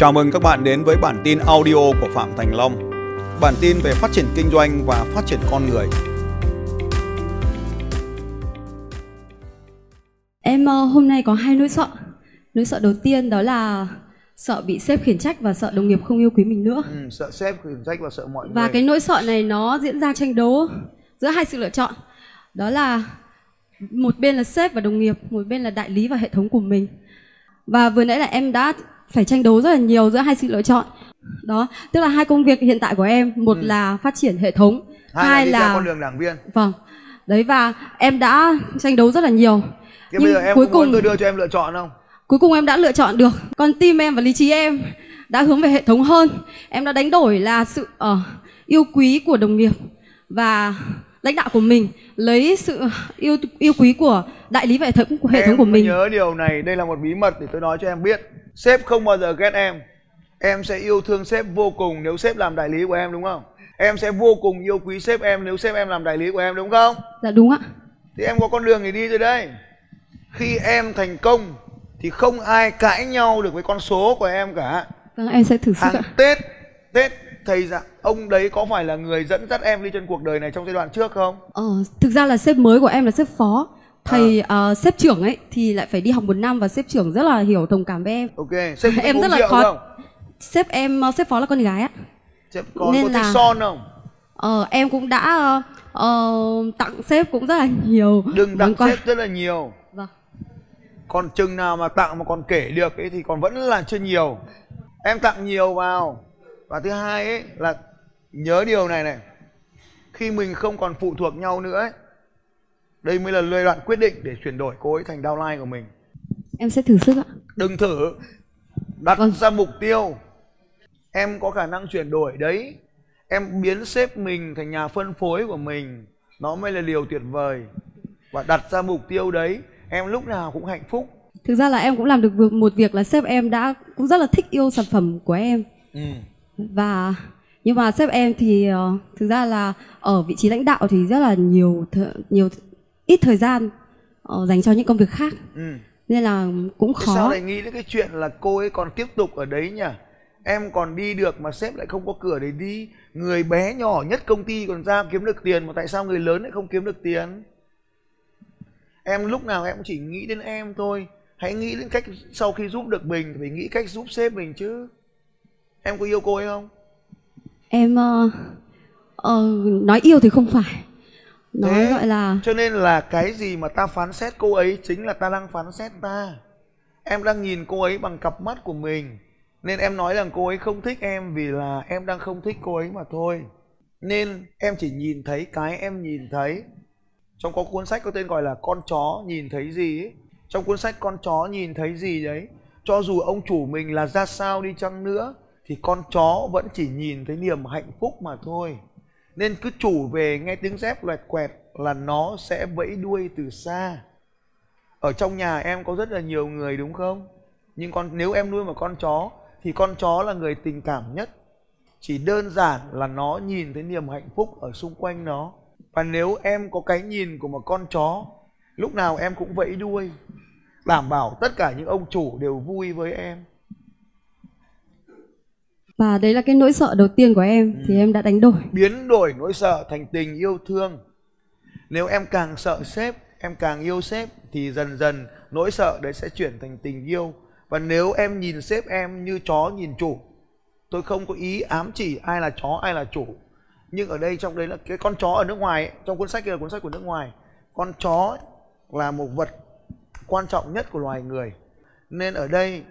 Chào mừng các bạn đến với bản tin audio của Phạm Thành Long. Bản tin về phát triển kinh doanh và phát triển con người. Em ờ, hôm nay có hai nỗi sợ. Nỗi sợ đầu tiên đó là sợ bị sếp khiển trách và sợ đồng nghiệp không yêu quý mình nữa. Ừ, sợ sếp khiển trách và sợ mọi Và người cái nỗi sợ này nó diễn ra tranh đấu giữa hai sự lựa chọn. Đó là một bên là sếp và đồng nghiệp, một bên là đại lý và hệ thống của mình. Và vừa nãy là em đã phải tranh đấu rất là nhiều giữa hai sự lựa chọn. Đó, tức là hai công việc hiện tại của em, một Ừ. là phát triển hệ thống, hai, hai là là con đường đảng viên vâng. Đấy và em đã tranh đấu rất là nhiều. thế Nhưng bây giờ em cuối cùng- tôi đưa cho em lựa chọn không Cuối cùng em đã lựa chọn được Con tim em và lý trí em đã hướng về hệ thống hơn Em đã đánh đổi là sự ờ, yêu quý của đồng nghiệp Và lãnh đạo của mình Lấy sự yêu yêu quý của đại lý hệ thống của hệ thống của mình. nhớ điều này đây là một bí mật để tôi nói cho em biết. Sếp không bao giờ ghét em. Em sẽ yêu thương sếp vô cùng nếu sếp làm đại lý của em đúng không? Em sẽ vô cùng yêu quý sếp em nếu sếp em làm đại lý của em đúng không? Dạ đúng ạ. Thì em có con đường để đi rồi đây. Khi em thành công thì không ai cãi nhau được với con số của em cả. Vâng em sẽ thử sức hàng ạ. Tết tết thầy dạ ông đấy có phải là người dẫn dắt em đi trên cuộc đời này trong giai đoạn trước không? Ờ, Thực ra là sếp mới của em là sếp phó. Thầy ờ, sếp trưởng ấy thì lại phải đi học một năm Và sếp trưởng rất là hiểu thông cảm với em. Ok sếp Em rất là khó- không? Sếp em, ờ, sếp phó là con gái á. Sếp có, Nên có là- son không? Ờ, em cũng đã ờ, ờ, tặng sếp cũng rất là nhiều. Đừng tặng quà. sếp rất là nhiều. Vâng. còn chừng nào mà tặng mà còn kể được ấy thì còn vẫn là chưa nhiều. Em tặng nhiều vào và thứ hai ấy là nhớ điều này này. Khi mình không còn phụ thuộc nhau nữa ấy đây mới là giai đoạn quyết định để chuyển đổi cô ấy thành downline của mình. Em sẽ thử sức ạ. đừng thử đặt Vâng. ra mục tiêu. Em có khả năng chuyển đổi đấy. Em biến sếp mình thành nhà phân phối của mình. Nó mới là điều tuyệt vời. Và đặt ra mục tiêu đấy em lúc nào cũng hạnh phúc. Thực ra là em cũng làm được một việc là sếp em đã cũng rất là thích yêu sản phẩm của em. Ừ. và nhưng mà sếp em thì ờ, thực ra là ở vị trí lãnh đạo thì rất là nhiều th- nhiều ít thời gian ờ, dành cho những công việc khác. Ừ. nên là cũng Thế sao khó. lại nghĩ đến cái chuyện là cô ấy còn tiếp tục ở đấy nhỉ? Em còn đi được mà sếp lại không có cửa để đi. Người bé nhỏ nhất công ty còn ra kiếm được tiền mà tại sao người lớn lại không kiếm được tiền? Em lúc nào em cũng chỉ nghĩ đến em thôi. Hãy nghĩ đến cách sau khi giúp được mình thì phải nghĩ cách giúp sếp mình chứ em có yêu cô ấy không Em ờ, ờ, nói yêu thì không phải. Nói Thế gọi là cho nên là cái gì mà ta phán xét cô ấy chính là ta đang phán xét ta em đang nhìn cô ấy bằng cặp mắt của mình nên em nói rằng cô ấy không thích em vì là em đang không thích cô ấy mà thôi nên em chỉ nhìn thấy cái em nhìn thấy trong có cuốn sách có tên gọi là con chó nhìn thấy gì ấy. trong cuốn sách con chó nhìn thấy gì đấy cho dù ông chủ mình là ra sao đi chăng nữa thì con chó vẫn chỉ nhìn thấy niềm hạnh phúc mà thôi. Nên cứ chủ về nghe tiếng dép loẹt quẹt là nó sẽ vẫy đuôi từ xa. Ở trong nhà em có rất là nhiều người, đúng không? Nhưng con, nếu em nuôi một con chó, thì con chó là người tình cảm nhất. Chỉ đơn giản là nó nhìn thấy niềm hạnh phúc ở xung quanh nó. Và nếu em có cái nhìn của một con chó, lúc nào em cũng vẫy đuôi, đảm bảo tất cả những ông chủ đều vui với em và đấy là cái nỗi sợ đầu tiên của em thì em đã đánh đổi. biến đổi nỗi sợ thành tình yêu thương. Nếu em càng sợ sếp em càng yêu sếp thì dần dần nỗi sợ đấy sẽ chuyển thành tình yêu. Và nếu em nhìn sếp em như chó nhìn chủ tôi không có ý ám chỉ ai là chó ai là chủ. Nhưng ở đây trong đấy là cái con chó ở nước ngoài ấy, trong cuốn sách kia là cuốn sách của nước ngoài. Con chó là một vật quan trọng nhất của loài người. Nên ở đây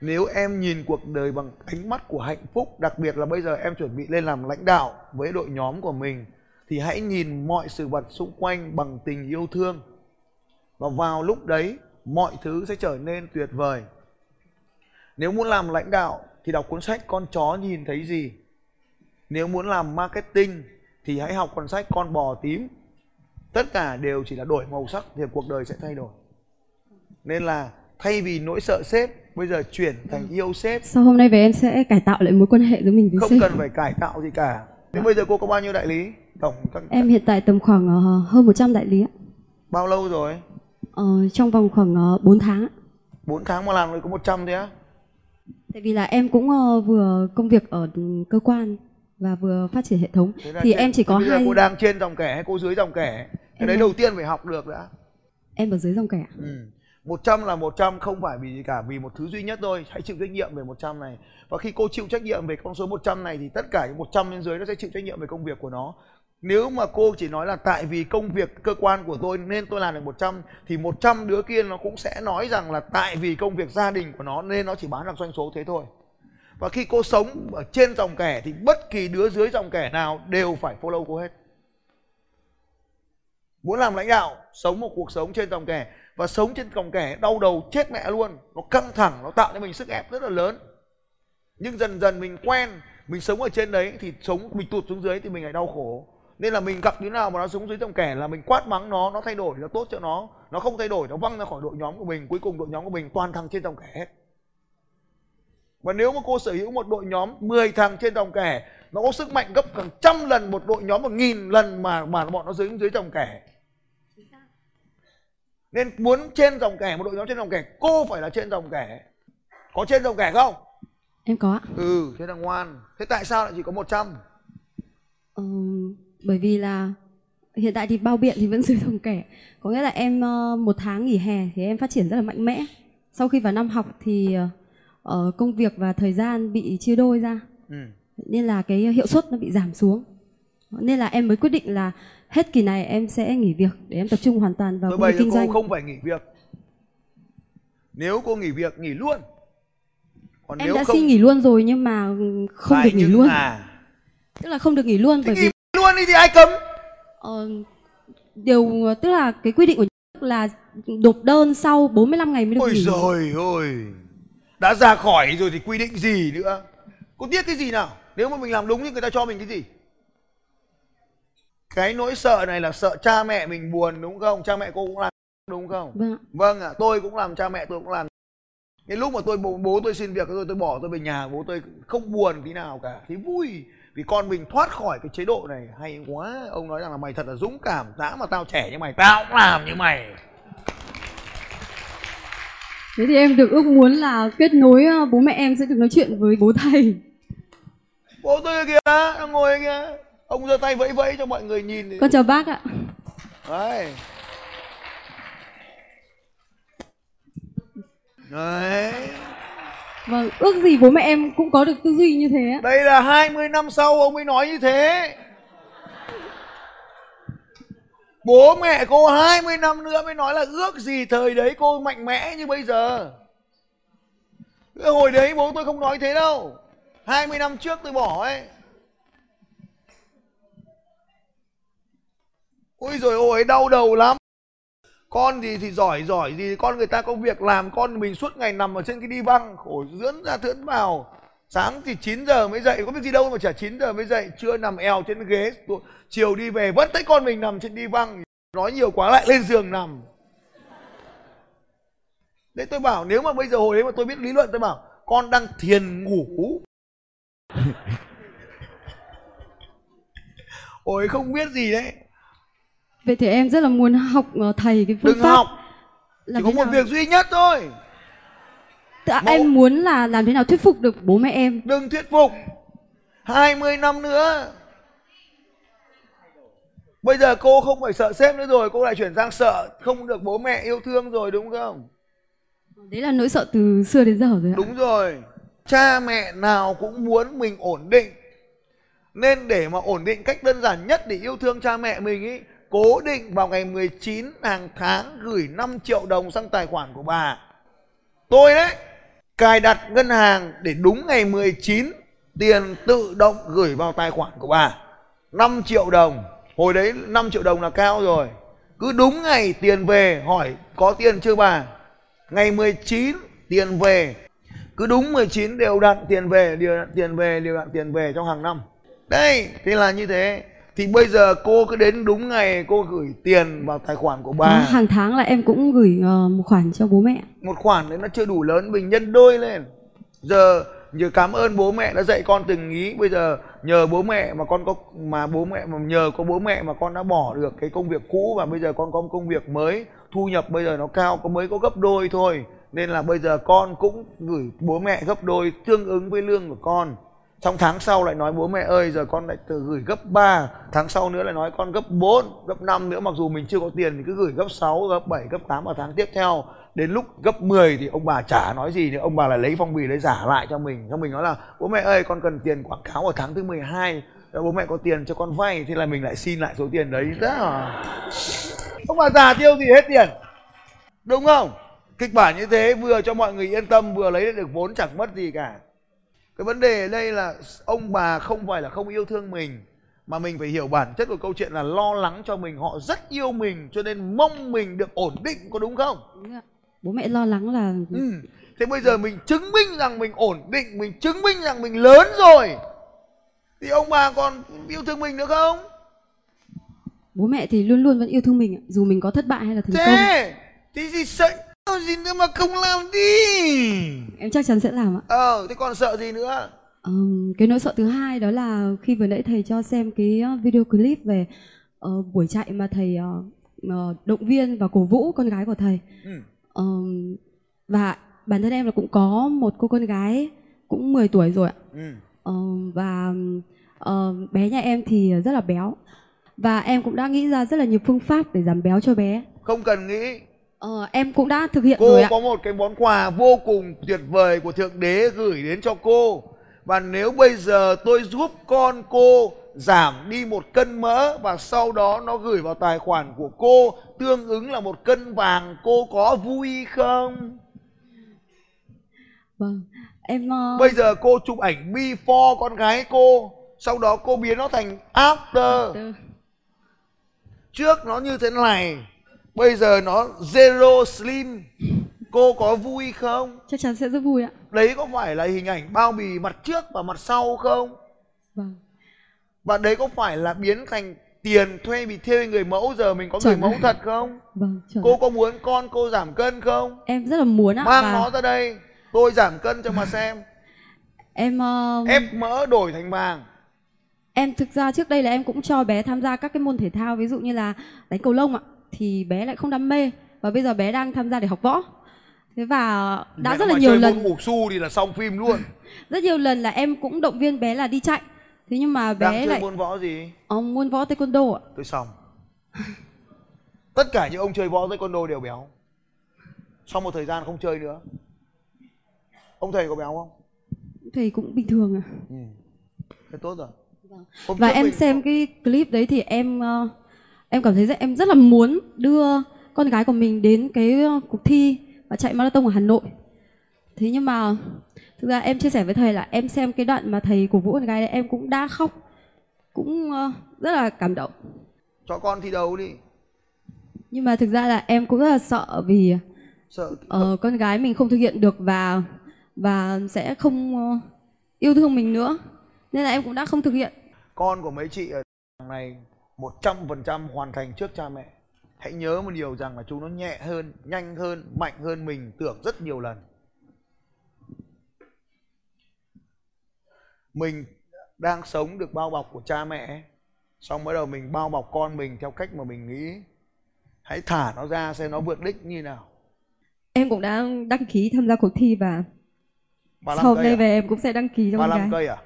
nếu em nhìn cuộc đời bằng ánh mắt của hạnh phúc, đặc biệt là bây giờ em chuẩn bị lên làm lãnh đạo với đội nhóm của mình, thì hãy nhìn mọi sự vật xung quanh bằng tình yêu thương. Và vào lúc đấy, mọi thứ sẽ trở nên tuyệt vời. Nếu muốn làm lãnh đạo thì đọc cuốn sách con chó nhìn thấy gì. Nếu muốn làm marketing thì hãy học cuốn sách con bò tím. Tất cả đều chỉ là đổi màu sắc thì cuộc đời sẽ thay đổi. Nên là thay vì nỗi sợ sếp bây giờ chuyển thành yêu sếp Sau hôm nay về em sẽ cải tạo lại mối quan hệ giữa mình với không sếp. cần phải cải tạo gì cả thế bây giờ cô có bao nhiêu đại lý tổng các Em hiện tại tầm khoảng ờ, hơn 100 đại lý ạ. bao lâu rồi Ờ, trong vòng khoảng uh, 4 tháng ạ. 4 tháng mà làm được có 100 thế á Tại vì là em cũng ờ, vừa công việc ở cơ quan và vừa phát triển hệ thống thì trên- em chỉ có hai cô đang trên dòng kẻ hay cô dưới dòng kẻ cái đấy đầu tiên phải học được đã em ở dưới dòng kẻ. Ừ. 100 là 100 không phải vì gì cả, vì một thứ duy nhất thôi. Hãy chịu trách nhiệm về 100 này. Và khi cô chịu trách nhiệm về con số 100 này thì tất cả những 100 bên dưới nó sẽ chịu trách nhiệm về công việc của nó. Nếu mà cô chỉ nói là tại vì công việc cơ quan của tôi nên tôi làm được 100 thì 100 đứa kia nó cũng sẽ nói rằng là tại vì công việc gia đình của nó nên nó chỉ bán được doanh số thế thôi. Và khi cô sống ở trên dòng kẻ thì bất kỳ đứa dưới dòng kẻ nào đều phải follow cô hết. Muốn làm lãnh đạo, sống một cuộc sống trên dòng kẻ và sống trên còng kẻ, đau đầu, chết mẹ luôn. Nó căng thẳng, nó tạo cho mình sức ép rất là lớn. Nhưng dần dần mình quen, mình sống ở trên đấy, thì sống, mình tụt xuống dưới thì mình lại đau khổ. Nên là mình gặp đứa nào mà nó sống dưới dòng kẻ là mình quát mắng nó nó thay đổi, nó tốt cho nó. Nó không thay đổi, nó văng ra khỏi đội nhóm của mình, cuối cùng đội nhóm của mình toàn thằng trên dòng kẻ hết. Và nếu mà cô sở hữu một đội nhóm 10 thằng trên dòng kẻ, nó có sức mạnh gấp hàng trăm lần một đội nhóm một nghìn lần mà mà bọn nó dưới dưới dòng kẻ nên muốn trên dòng kẻ một đội nhóm trên dòng kẻ cô phải là trên dòng kẻ có trên dòng kẻ không Em có ạ. ừ thế là ngoan thế tại sao lại chỉ có 100 Ờ, bởi vì là hiện tại thì bao biện thì vẫn dưới dòng kẻ. Có nghĩa là em ờ, một tháng nghỉ hè thì em phát triển rất là mạnh mẽ. Sau khi vào năm học thì ờ, công việc và thời gian bị chia đôi ra. ừ. nên là cái hiệu suất nó bị giảm xuống nên là em mới quyết định là hết kỳ này em sẽ nghỉ việc để em tập trung hoàn toàn vào công việc kinh cô doanh không phải nghỉ việc. Nếu cô nghỉ việc nghỉ luôn. Còn em đã không xin nghỉ luôn rồi nhưng mà không lại được nghỉ luôn. à tức là không được nghỉ luôn thế bởi nghỉ vì luôn đi thì ai cấm? Ờ, điều tức là cái quy định của nước là nộp đơn sau 45 ngày mới được ôi nghỉ. rồi ôi đã ra khỏi rồi thì quy định gì nữa? Cô tiếc cái gì nào? Nếu mà mình làm đúng thì người ta cho mình cái gì cái nỗi sợ này là sợ cha mẹ mình buồn đúng không? Cha mẹ cô cũng làm đúng không? Vâng ạ. Vâng ạ tôi cũng làm cha mẹ tôi cũng làm. Cái lúc mà tôi bố, bố tôi xin việc tôi tôi bỏ tôi về nhà bố tôi không buồn tí nào cả thì vui. Vì con mình thoát khỏi cái chế độ này hay quá. Ông nói rằng là mày thật là dũng cảm đã mà tao trẻ như mày tao cũng làm như mày. Thế thì em được ước muốn là kết nối ờ, bố mẹ em sẽ được nói chuyện với bố thầy. Bố tôi kìa đang ngồi kìa ông giơ tay vẫy vẫy cho mọi người nhìn thì- con chào bác ạ. Đấy. Đấy. Vâng ước gì bố mẹ em cũng có được tư duy như thế đây là 20 năm sau ông mới nói như thế. Bố mẹ cô 20 năm nữa mới nói là ước gì thời đấy cô mạnh mẽ như bây giờ. Hồi đấy bố tôi không nói thế đâu. 20 năm trước tôi bỏ ấy Ôi rồi ôi đau đầu lắm. Con gì thì giỏi giỏi gì. Con người ta có việc làm, Con mình suốt ngày nằm ở trên cái đi băng, Khổ dưỡng ra thưỡn vào. Sáng thì 9 giờ mới dậy, Có biết gì đâu mà chả 9 giờ mới dậy. Trưa nằm eo trên ghế Chiều đi về, vẫn thấy con mình nằm trên đi băng. Nói nhiều quá lại lên giường nằm. Đấy, tôi bảo nếu mà bây giờ hồi đấy mà tôi biết lý luận, tôi bảo, Con đang thiền ngủ. Ôi, không biết gì đấy vậy thì em rất là muốn học ờ, thầy cái phương Đừng pháp học làm Chỉ có một nào? việc duy nhất thôi. Là Mẫu- em muốn là làm thế nào thuyết phục được bố mẹ em? Đừng thuyết phục. 20 năm nữa. Bây giờ cô không phải sợ sếp nữa rồi Cô lại chuyển sang sợ Không được bố mẹ yêu thương rồi đúng không? Đấy là nỗi sợ từ xưa đến giờ rồi ạ. Đúng rồi. Cha mẹ nào cũng muốn mình ổn định. Nên để mà ổn định cách đơn giản nhất để yêu thương cha mẹ mình ý Cố định vào ngày 19 hàng tháng gửi 5 triệu đồng sang tài khoản của bà. Tôi đấy, Cài đặt ngân hàng để đúng ngày 19 Tiền tự động gửi vào tài khoản của bà. 5 triệu đồng. Hồi đấy 5 triệu đồng là cao rồi. Cứ đúng ngày tiền về, hỏi có tiền chưa bà? Ngày 19 tiền về. Cứ đúng 19 đều đặn tiền về, Đều đặn tiền về, đều đặn tiền về trong hàng năm. Đây, thế là như thế. Thì bây giờ cô cứ đến đúng ngày cô gửi tiền vào tài khoản của bà. Hàng tháng là em cũng gửi ờ, một khoản cho bố mẹ. Một khoản đấy nó chưa đủ lớn mình nhân đôi lên. Giờ nhờ cảm ơn bố mẹ đã dạy con từng ý. Bây giờ nhờ bố mẹ mà con có mà bố mẹ mà nhờ có bố mẹ mà con đã bỏ được cái công việc cũ và bây giờ con có một công việc mới. Thu nhập bây giờ nó cao có mới có gấp đôi thôi. Nên là bây giờ con cũng gửi bố mẹ gấp đôi tương ứng với lương của con trong tháng sau lại nói, bố mẹ ơi, giờ con lại từ gửi gấp 3 tháng sau nữa lại nói con gấp 4 gấp 5 nữa. Mặc dù mình chưa có tiền thì cứ gửi gấp 6 gấp 7 gấp 8 vào tháng tiếp theo. Đến lúc gấp 10 thì ông bà chả nói gì nữa. Ông bà lại lấy phong bì, lấy giả lại cho mình. Cho mình nói là, bố mẹ ơi, con cần tiền quảng cáo ở tháng thứ 12 dạ, bố mẹ có tiền cho con vay. Thế là mình lại xin lại số tiền đấy. Đó ông bà già tiêu gì hết tiền. Đúng không? Kịch bản như thế vừa cho mọi người yên tâm, vừa lấy được vốn chẳng mất gì cả cái vấn đề ở đây là ông bà không phải là không yêu thương mình mà mình phải hiểu bản chất của câu chuyện là lo lắng cho mình họ rất yêu mình cho nên mong mình được ổn định có đúng không? Đúng bố mẹ lo lắng là ừ. thế bây giờ mình chứng minh rằng mình ổn định mình chứng minh rằng mình lớn rồi. Thì ông bà còn yêu thương mình nữa không? Bố mẹ thì luôn luôn vẫn yêu thương mình ạ, dù mình có thất bại hay là thành công. Thế thì gì sợ gì nữa mà không làm đi? Em chắc chắn sẽ làm ạ. Ờ thế còn sợ gì nữa? Ờm, cái nỗi sợ thứ hai đó là khi vừa nãy thầy cho xem cái ờ, video clip về ờ, buổi chạy mà thầy ờ, động viên và cổ vũ con gái của thầy. Ừ. Ờm, và bản thân em là cũng có một cô con gái cũng 10 tuổi rồi ạ. Ừ. Ờm, và ờ, bé nhà em thì rất là béo. Và em cũng đã nghĩ ra rất là nhiều phương pháp để giảm béo cho bé. Không cần nghĩ Ờ, em cũng đã thực hiện cô rồi ạ. có một cái món quà vô cùng tuyệt vời của thượng đế gửi đến cho cô. Và nếu bây giờ tôi giúp con cô giảm đi một cân mỡ và sau đó nó gửi vào tài khoản của cô tương ứng là một cân vàng cô có vui không? Vâng em ờ, bây giờ cô chụp ảnh before con gái cô sau đó cô biến nó thành after. Từ- trước nó như thế này bây giờ nó zero slim cô có vui không? Chắc chắn sẽ rất vui ạ. Đấy có phải là hình ảnh bao bì mặt trước và mặt sau không? Vâng. Và đấy có phải là biến thành tiền thuê bị thuê người mẫu giờ mình có người Chuẩn. mẫu thật không? Vâng chuẩn. Cô có muốn con cô giảm cân không? Em rất là muốn ạ mang và nó ra đây tôi giảm cân cho mà xem. Em ờ, ép mỡ đổi thành vàng. Em thực ra trước đây là em cũng cho bé tham gia các cái môn thể thao ví dụ như là đánh cầu lông ạ thì bé lại không đam mê và bây giờ bé đang tham gia để học võ. Thế và đã Mẹ rất là nhiều chơi lần ngủ su thì là xong phim luôn. Rất nhiều lần là em cũng động viên bé là đi chạy. Thế nhưng mà đang bé chơi lại môn võ gì? Ờ, môn võ taekwondo ạ. Tôi xong. Tất cả những ông chơi võ taekwondo đều béo. Sau một thời gian không chơi nữa. Ông thầy có béo không? Thầy cũng bình thường à ừ. thế tốt rồi. Hôm và em xem cái clip đấy thì em ờ, em cảm thấy rất em rất là muốn đưa con gái của mình đến cái ờ, cuộc thi và chạy marathon ở Hà Nội. Thế nhưng mà thực ra em chia sẻ với thầy là em xem cái đoạn mà thầy cổ vũ con gái đấy em cũng đã khóc cũng ờ, rất là cảm động. Cho con thi đấu đi. Nhưng mà thực ra là em cũng rất là sợ vì sợ ờ, con gái mình không thực hiện được và và sẽ không yêu thương mình nữa. Nên là em cũng đã không thực hiện. Con của mấy chị ở này 100% hoàn thành trước cha mẹ. Hãy nhớ một điều rằng là chúng nó nhẹ hơn nhanh hơn mạnh hơn mình tưởng rất nhiều lần. Mình đang sống được bao bọc của cha mẹ xong bắt đầu mình bao bọc con mình theo cách mà mình nghĩ. Hãy thả nó ra xem nó vượt đích như nào. Em cũng đã đăng ký tham gia cuộc thi và 35 sau đây à? về em cũng sẽ đăng ký cho con 35 gái. cây à?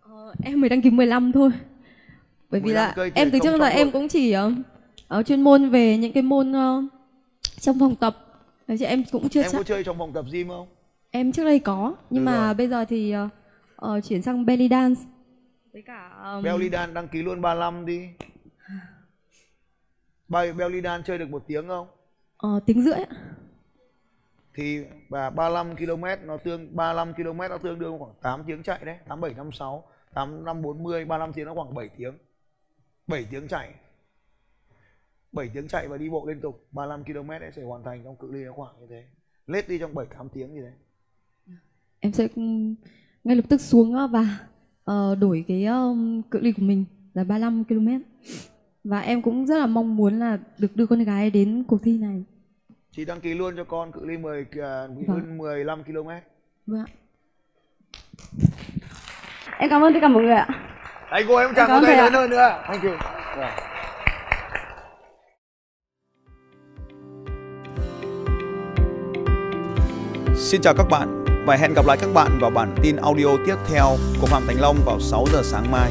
Ờ, em mới đăng ký 15 thôi bởi vì 15 là thì em từ trước giờ em cũng chỉ ở chuyên môn về những cái môn ờ, trong phòng tập. Đấy chứ em cũng chưa em chắc có chơi trong phòng tập gym không? Em trước đây có nhưng Được mà rồi. bây giờ thì ờ, ờ, chuyển sang belly dance. Với cả ờm, belly dance đăng ký luôn 35 đi. Bay belly dance chơi được một tiếng không? Ờ, tiếng rưỡi ạ. thì và 35 km nó tương 35 km nó tương đương khoảng 8 tiếng chạy đấy 8 7 5 6 8 5 40 35 tiếng nó khoảng 7 tiếng 7 tiếng chạy. 7 tiếng chạy và đi bộ liên tục. 35 km ấy sẽ hoàn thành trong cự ly nó khoảng như thế. Lết đi trong 7 8 tiếng gì đấy em sẽ ngay lập tức xuống ờ, và ờ, đổi cái ờm, cự ly của mình là 35 km. Và em cũng rất là mong muốn là được đưa con gái đến cuộc thi này. Chị đăng ký luôn cho con cự ly 10 uh, Vâng. hơn 15 km. Vâng em cảm ơn tất cả mọi người ạ anh cô em chẳng có thầy lớn hơn nữa thank you. Xin chào các bạn và hẹn gặp lại các bạn vào bản tin audio tiếp theo của Phạm Thành Long vào 6 giờ sáng mai.